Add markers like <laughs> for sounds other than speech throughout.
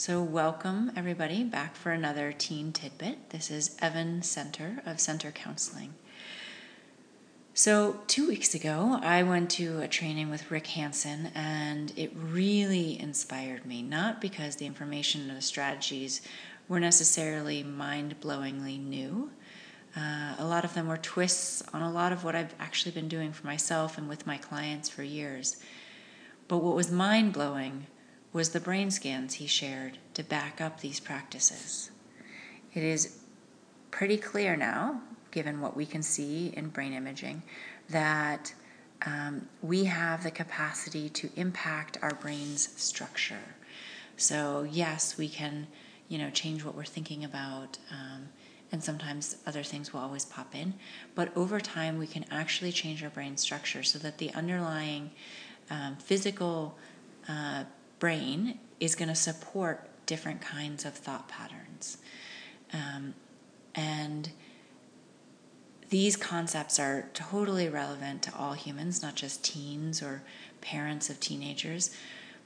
So, welcome everybody back for another Teen Tidbit. This is Evan Center of Center Counseling. So, two weeks ago, I went to a training with Rick Hanson, and it really inspired me. Not because the information and the strategies were necessarily mind blowingly new, uh, a lot of them were twists on a lot of what I've actually been doing for myself and with my clients for years. But what was mind blowing was the brain scans he shared to back up these practices. It is pretty clear now, given what we can see in brain imaging, that um, we have the capacity to impact our brain's structure. So, yes, we can, you know, change what we're thinking about. Um, and sometimes other things will always pop in. But over time, we can actually change our brain structure so that the underlying um, physical uh, brain is going to support different kinds of thought patterns. Um, and these concepts are totally relevant to all humans, not just teens or parents of teenagers.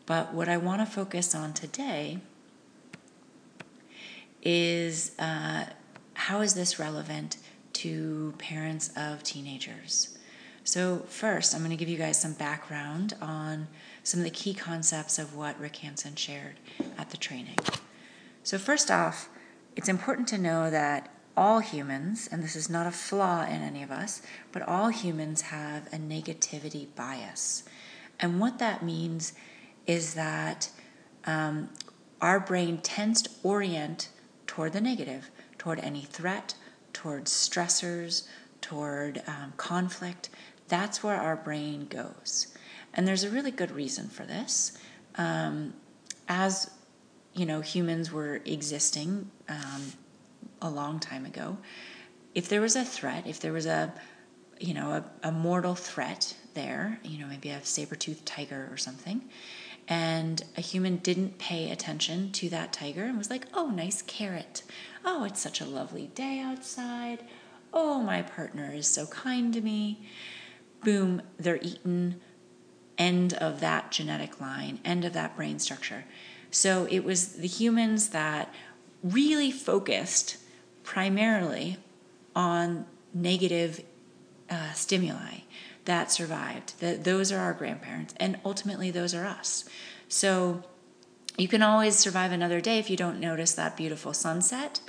But what I want to focus on today is uh, how is this relevant to parents of teenagers? So, first, I'm going to give you guys some background on some of the key concepts of what Rick Hanson shared at the training. So, first off, it's important to know that all humans, and this is not a flaw in any of us, but all humans have a negativity bias. And what that means is that um, our brain tends to orient toward the negative toward any threat, toward stressors, toward um, conflict. That's where our brain goes. And there's a really good reason for this. Um, as you know, humans were existing um, a long time ago. If there was a threat, if there was a you know a, a mortal threat there, you know maybe a saber-toothed tiger or something, and a human didn't pay attention to that tiger and was like, oh, nice carrot. Oh, it's such a lovely day outside. Oh, my partner is so kind to me. Boom, they're eaten. End of that genetic line, end of that brain structure. So it was the humans that really focused primarily on negative uh, stimuli that survived. That those are our grandparents, and ultimately those are us. So you can always survive another day if you don't notice that beautiful sunset.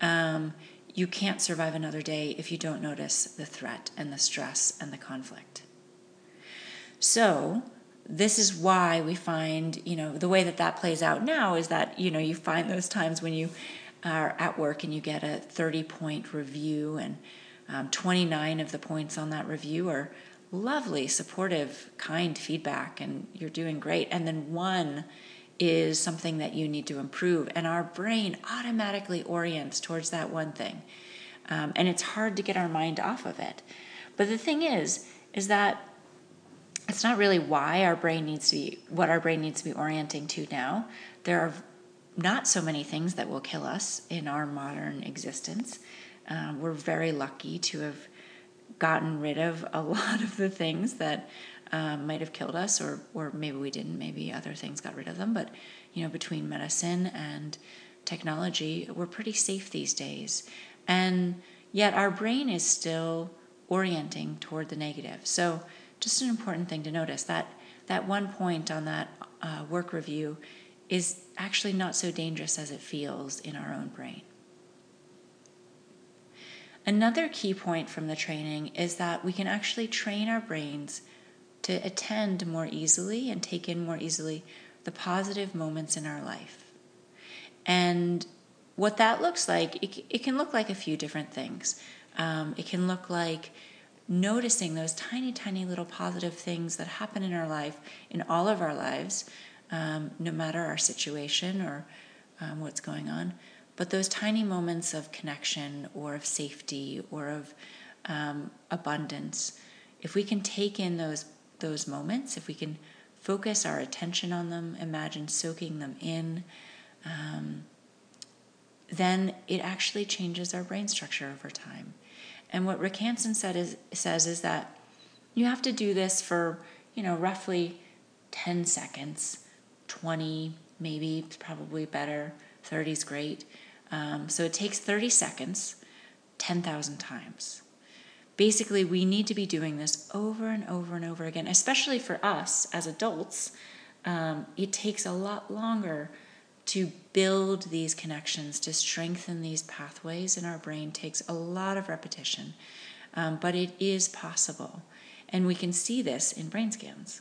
Um, you can't survive another day if you don't notice the threat and the stress and the conflict. So this is why we find, you know, the way that that plays out now is that, you know, you find those times when you are at work and you get a 30 point review and um, 29 of the points on that review are lovely, supportive, kind feedback, and you're doing great. And then one is something that you need to improve, and our brain automatically orients towards that one thing. Um, and it's hard to get our mind off of it. But the thing is, is that it's not really why our brain needs to be what our brain needs to be orienting to now. There are not so many things that will kill us in our modern existence. Um, we're very lucky to have gotten rid of a <laughs> lot of the things that um, might have killed us, or or maybe we didn't. Maybe other things got rid of them. But you know, between medicine and technology, we're pretty safe these days. And yet, our brain is still orienting toward the negative. So, just an important thing to notice that that one point on that uh, work review is actually not so dangerous as it feels in our own brain. Another key point from the training is that we can actually train our brains to attend more easily and take in more easily the positive moments in our life. And what that looks like, it, it can look like a few different things. Um, it can look like noticing those tiny, tiny little positive things that happen in our life, in all of our lives, um, no matter our situation or um, what's going on. But those tiny moments of connection or of safety or of um, abundance, if we can take in those those moments, if we can focus our attention on them, imagine soaking them in, um, then it actually changes our brain structure over time. And what Rick Hanson said is, says is that you have to do this for you know roughly 10 seconds, 20, maybe probably better. 30 is great. Um, so it takes 30 seconds, 10,000 times. Basically, we need to be doing this over and over and over again, especially for us as adults. Um, it takes a lot longer to build these connections, to strengthen these pathways in our brain takes a lot of repetition, um, but it is possible. And we can see this in brain scans.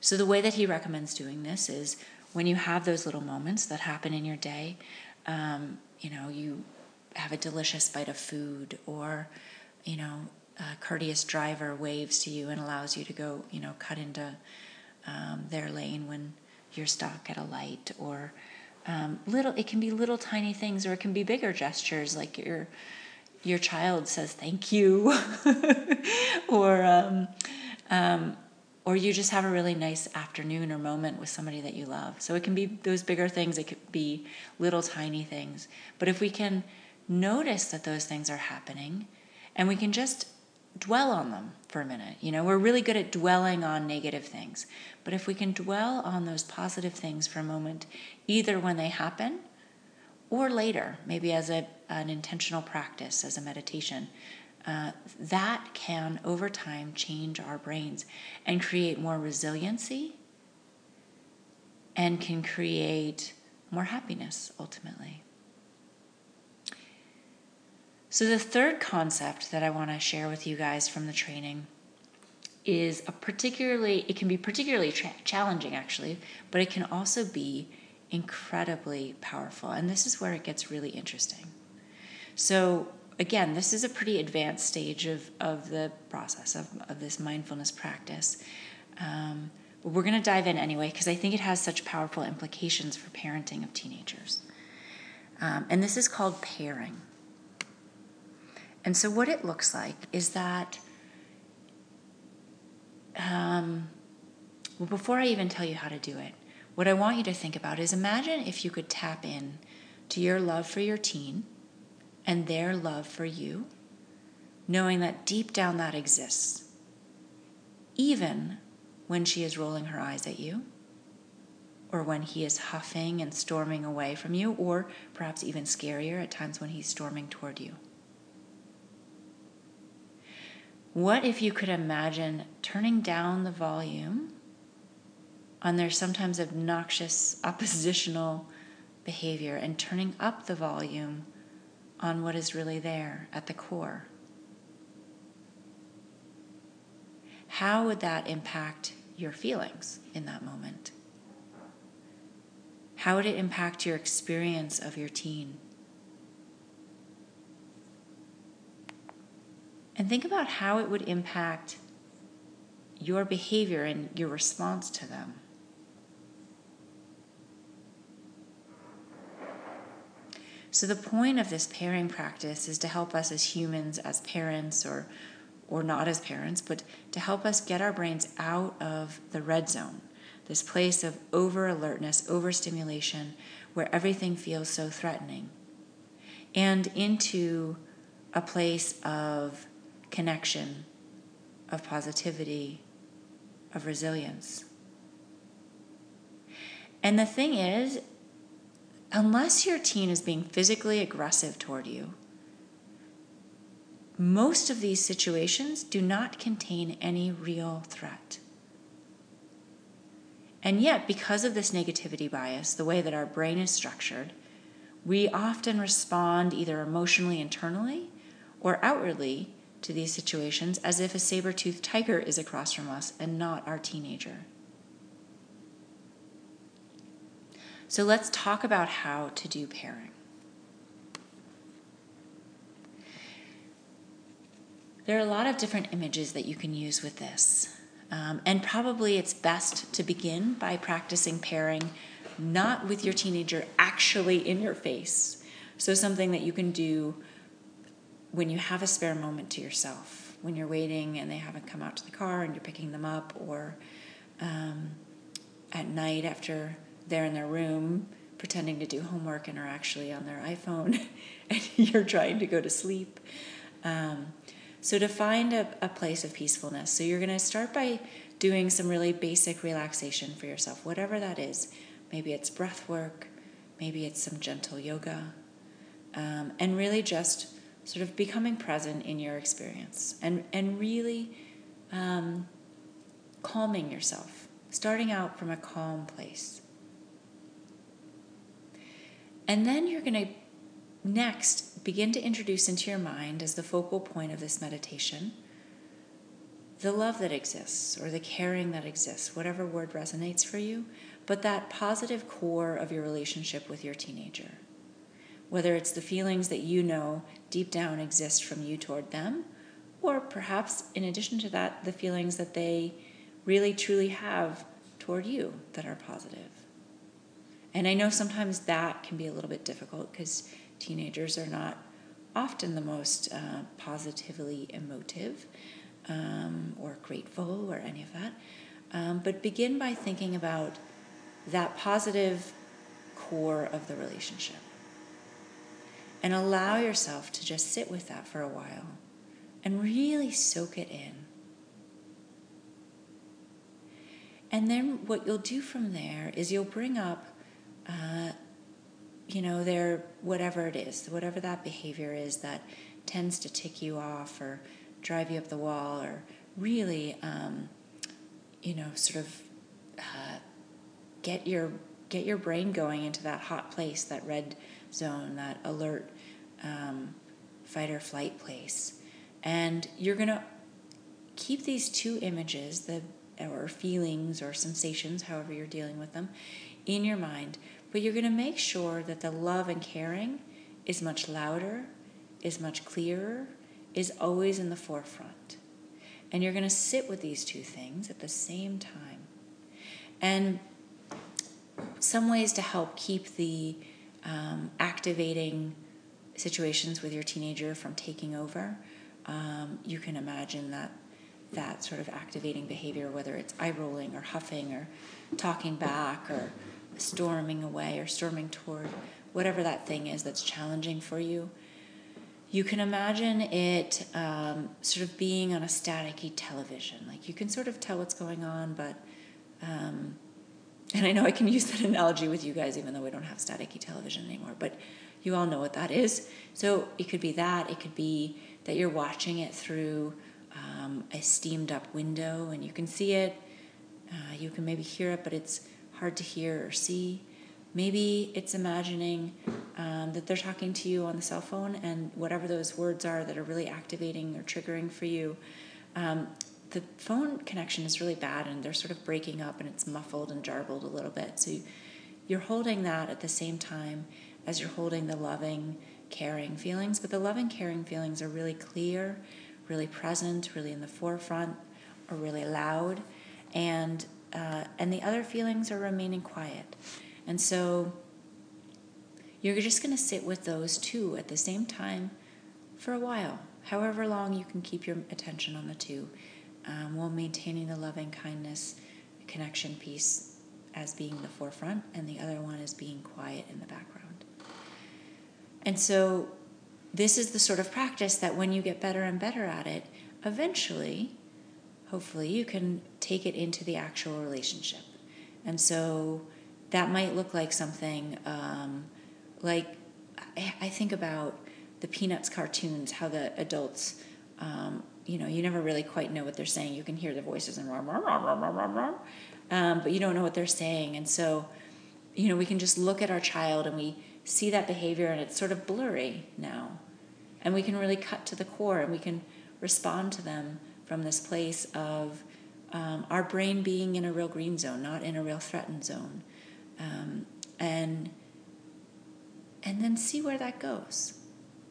So, the way that he recommends doing this is when you have those little moments that happen in your day, um, you know, you have a delicious bite of food, or, you know, a courteous driver waves to you and allows you to go, you know, cut into um, their lane when you're stuck at a light, or um, little. It can be little tiny things, or it can be bigger gestures, like your your child says thank you, <laughs> or um, um, or you just have a really nice afternoon or moment with somebody that you love. So it can be those bigger things, it could be little tiny things. But if we can notice that those things are happening and we can just dwell on them for a minute, you know, we're really good at dwelling on negative things. But if we can dwell on those positive things for a moment, either when they happen or later, maybe as a, an intentional practice, as a meditation, uh, that can over time change our brains and create more resiliency and can create more happiness ultimately. So, the third concept that I want to share with you guys from the training is a particularly, it can be particularly tra- challenging actually, but it can also be incredibly powerful. And this is where it gets really interesting. So, again, this is a pretty advanced stage of, of the process of, of this mindfulness practice. Um, but we're going to dive in anyway because I think it has such powerful implications for parenting of teenagers. Um, and this is called pairing. And so, what it looks like is that, um, well, before I even tell you how to do it, what I want you to think about is imagine if you could tap in to your love for your teen and their love for you, knowing that deep down that exists, even when she is rolling her eyes at you, or when he is huffing and storming away from you, or perhaps even scarier at times when he's storming toward you. What if you could imagine turning down the volume on their sometimes obnoxious oppositional behavior and turning up the volume on what is really there at the core. How would that impact your feelings in that moment? How would it impact your experience of your teen? And think about how it would impact your behavior and your response to them. So the point of this pairing practice is to help us as humans, as parents, or or not as parents, but to help us get our brains out of the red zone, this place of over alertness, overstimulation, where everything feels so threatening, and into a place of connection, of positivity, of resilience. And the thing is, unless your teen is being physically aggressive toward you, most of these situations do not contain any real threat. And yet, because of this negativity bias, the way that our brain is structured, we often respond either emotionally internally or outwardly to these situations as if a saber toothed tiger is across from us and not our teenager. So let's talk about how to do pairing. There are a lot of different images that you can use with this. Um, and probably it's best to begin by practicing pairing not with your teenager actually in your face. So, something that you can do when you have a spare moment to yourself, when you're waiting and they haven't come out to the car and you're picking them up, or um, at night after they're in their room pretending to do homework and are actually on their iPhone <laughs> and you're trying to go to sleep. Um, so, to find a, a place of peacefulness, so you're going to start by doing some really basic relaxation for yourself, whatever that is. Maybe it's breath work, maybe it's some gentle yoga, um, and really just sort of becoming present in your experience and, and really um, calming yourself, starting out from a calm place. And then you're going to next begin to introduce into your mind as the focal point of this meditation the love that exists or the caring that exists, whatever word resonates for you, but that positive core of your relationship with your teenager. Whether it's the feelings that you know deep down exist from you toward them, or perhaps in addition to that, the feelings that they really truly have toward you that are positive. And I know sometimes that can be a little bit difficult because teenagers are not often the most uh, positively emotive um, or grateful or any of that. Um, but begin by thinking about that positive core of the relationship. And allow yourself to just sit with that for a while and really soak it in. And then what you'll do from there is you'll bring up, uh, you know, their whatever it is, whatever that behavior is that tends to tick you off or drive you up the wall or really, um, you know, sort of uh, get your get your brain going into that hot place, that red zone, that alert um, fight or flight place, and you're gonna keep these two images, the or feelings or sensations, however you're dealing with them, in your mind. But you're going to make sure that the love and caring is much louder, is much clearer, is always in the forefront. And you're going to sit with these two things at the same time. And some ways to help keep the um, activating situations with your teenager from taking over. Um, you can imagine that that sort of activating behavior, whether it's eye rolling or huffing or talking back or storming away or storming toward whatever that thing is that's challenging for you, you can imagine it um, sort of being on a staticky television. Like you can sort of tell what's going on, but, um, and I know I can use that <laughs> analogy with you guys, even though we don't have staticky television anymore, but you all know what that is. So it could be that, it could be that you're watching it through um, a steamed up window and you can see it, uh, you can maybe hear it, but it's hard to hear or see. Maybe it's imagining um, that they're talking to you on the cell phone and whatever those words are that are really activating or triggering for you. Um, the phone connection is really bad and they're sort of breaking up and it's muffled and jarbled a little bit. So you're holding that at the same time as you're holding the loving, caring feelings. But the loving, caring feelings are really clear, really present, really in the forefront, or really loud. And, uh, and the other feelings are remaining quiet. And so you're just going to sit with those two at the same time for a while, however long you can keep your attention on the two, um, while maintaining the loving kindness connection piece as being the forefront, and the other one as being quiet in the background. And so, this is the sort of practice that when you get better and better at it, eventually, hopefully, you can take it into the actual relationship. And so, that might look like something um, like I think about the Peanuts cartoons, how the adults, um, you know, you never really quite know what they're saying. You can hear the voices and rom, rom, rom, rom, rom, rom, um, but you don't know what they're saying. And so, you know, we can just look at our child and we see that behavior and it's sort of blurry now. And we can really cut to the core and we can respond to them from this place of um, our brain being in a real green zone, not in a real threatened zone um, and and then see where that goes.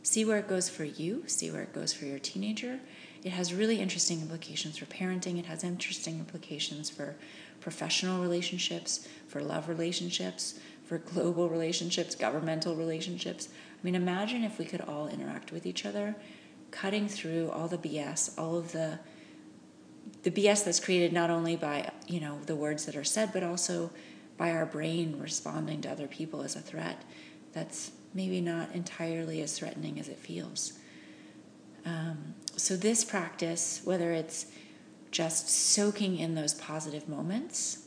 See where it goes for you. See where it goes for your teenager. It has really interesting implications for parenting. It has interesting implications for professional relationships, for love relationships, for global relationships, governmental relationships. I mean, imagine if we could all interact with each other, cutting through all the BS, all of the the BS that's created not only by you know the words that are said, but also by our brain responding to other people as a threat that's maybe not entirely as threatening as it feels. Um, so, this practice, whether it's just soaking in those positive moments,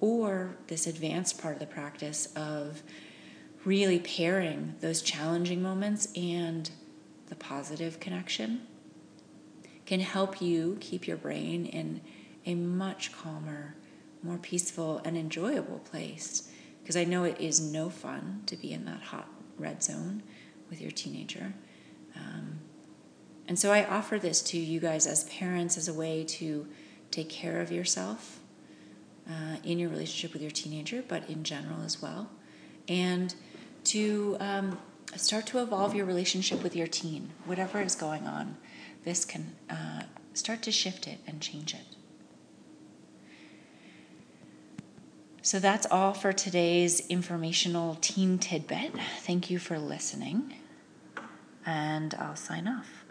or this advanced part of the practice of really pairing those challenging moments and the positive connection can help you keep your brain in a much calmer, more peaceful, and enjoyable place. Because I know it is no fun to be in that hot red zone with your teenager. Um, and so I offer this to you guys as parents as a way to take care of yourself uh, in your relationship with your teenager, but in general as well. And to um, start to evolve your relationship with your teen, whatever is going on. This can uh, start to shift it and change it. So that's all for today's informational teen tidbit. Thank you for listening, and I'll sign off.